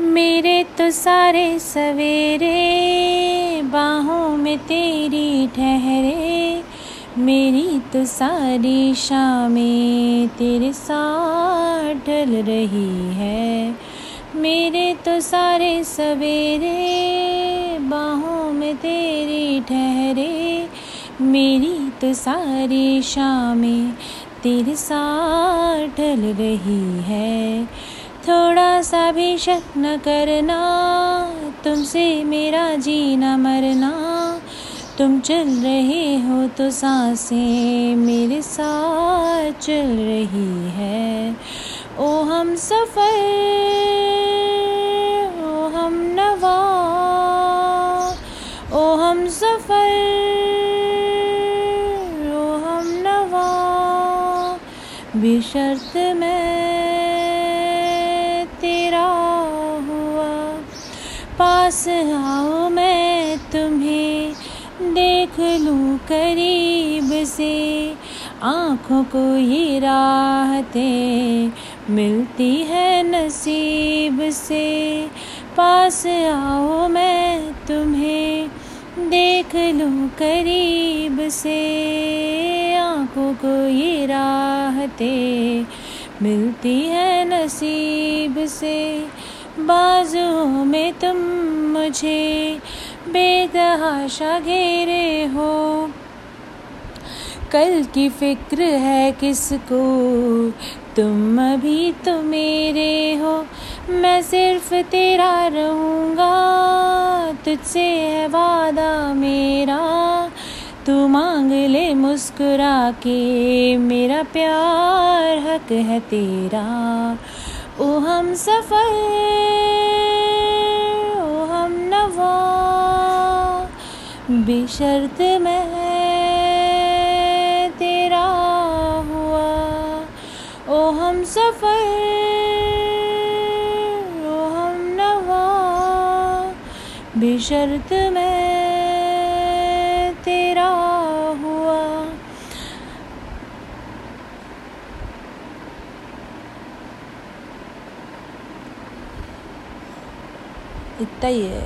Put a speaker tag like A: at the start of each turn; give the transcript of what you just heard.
A: मेरे तो सारे सवेरे, बाहों में तेरी ठहरे। मेरी तो सारी शामें तेरे साथ ढल रही है। मेरे तो सारे सवेरे, बाहों में तेरी ठहरे। मेरी तो सारी शामें तेरे साथ ढल रही है। सा भी शक न करना। तुमसे मेरा जीना मरना। तुम चल रहे हो तो साँसें मेरे साथ चल रही है। ओ हम सफ़र, ओ हम नवा। ओ हम सफ़र, ओ हम नवा। बेशर्त पास आओ मैं तुम्हें, देख लूँ करीब से। आँखों को ये राहतें मिलती है नसीब से। पास आओ मैं तुम्हें, देख लूँ करीब से। आँखों को ये राहतें मिलती है नसीब से। बाजुओं में तुम मुझे बेतहाशा घेरे हो। कल की फ़िक्र है किसको? तुम अभी तो मेरे हो। मैं सिर्फ़ तेरा रहूँगा। तुझसे है वादा मेरा। तू मांग ले मुस्कुरा के मेरा प्यार हक है तेरा। ओ हम सफ़र बेशर्त मैं तेरा हुआ ओ हम सफ़र ओ हम नवा। बेशर्त मैं तेरा हुआ।
B: इतना ही है।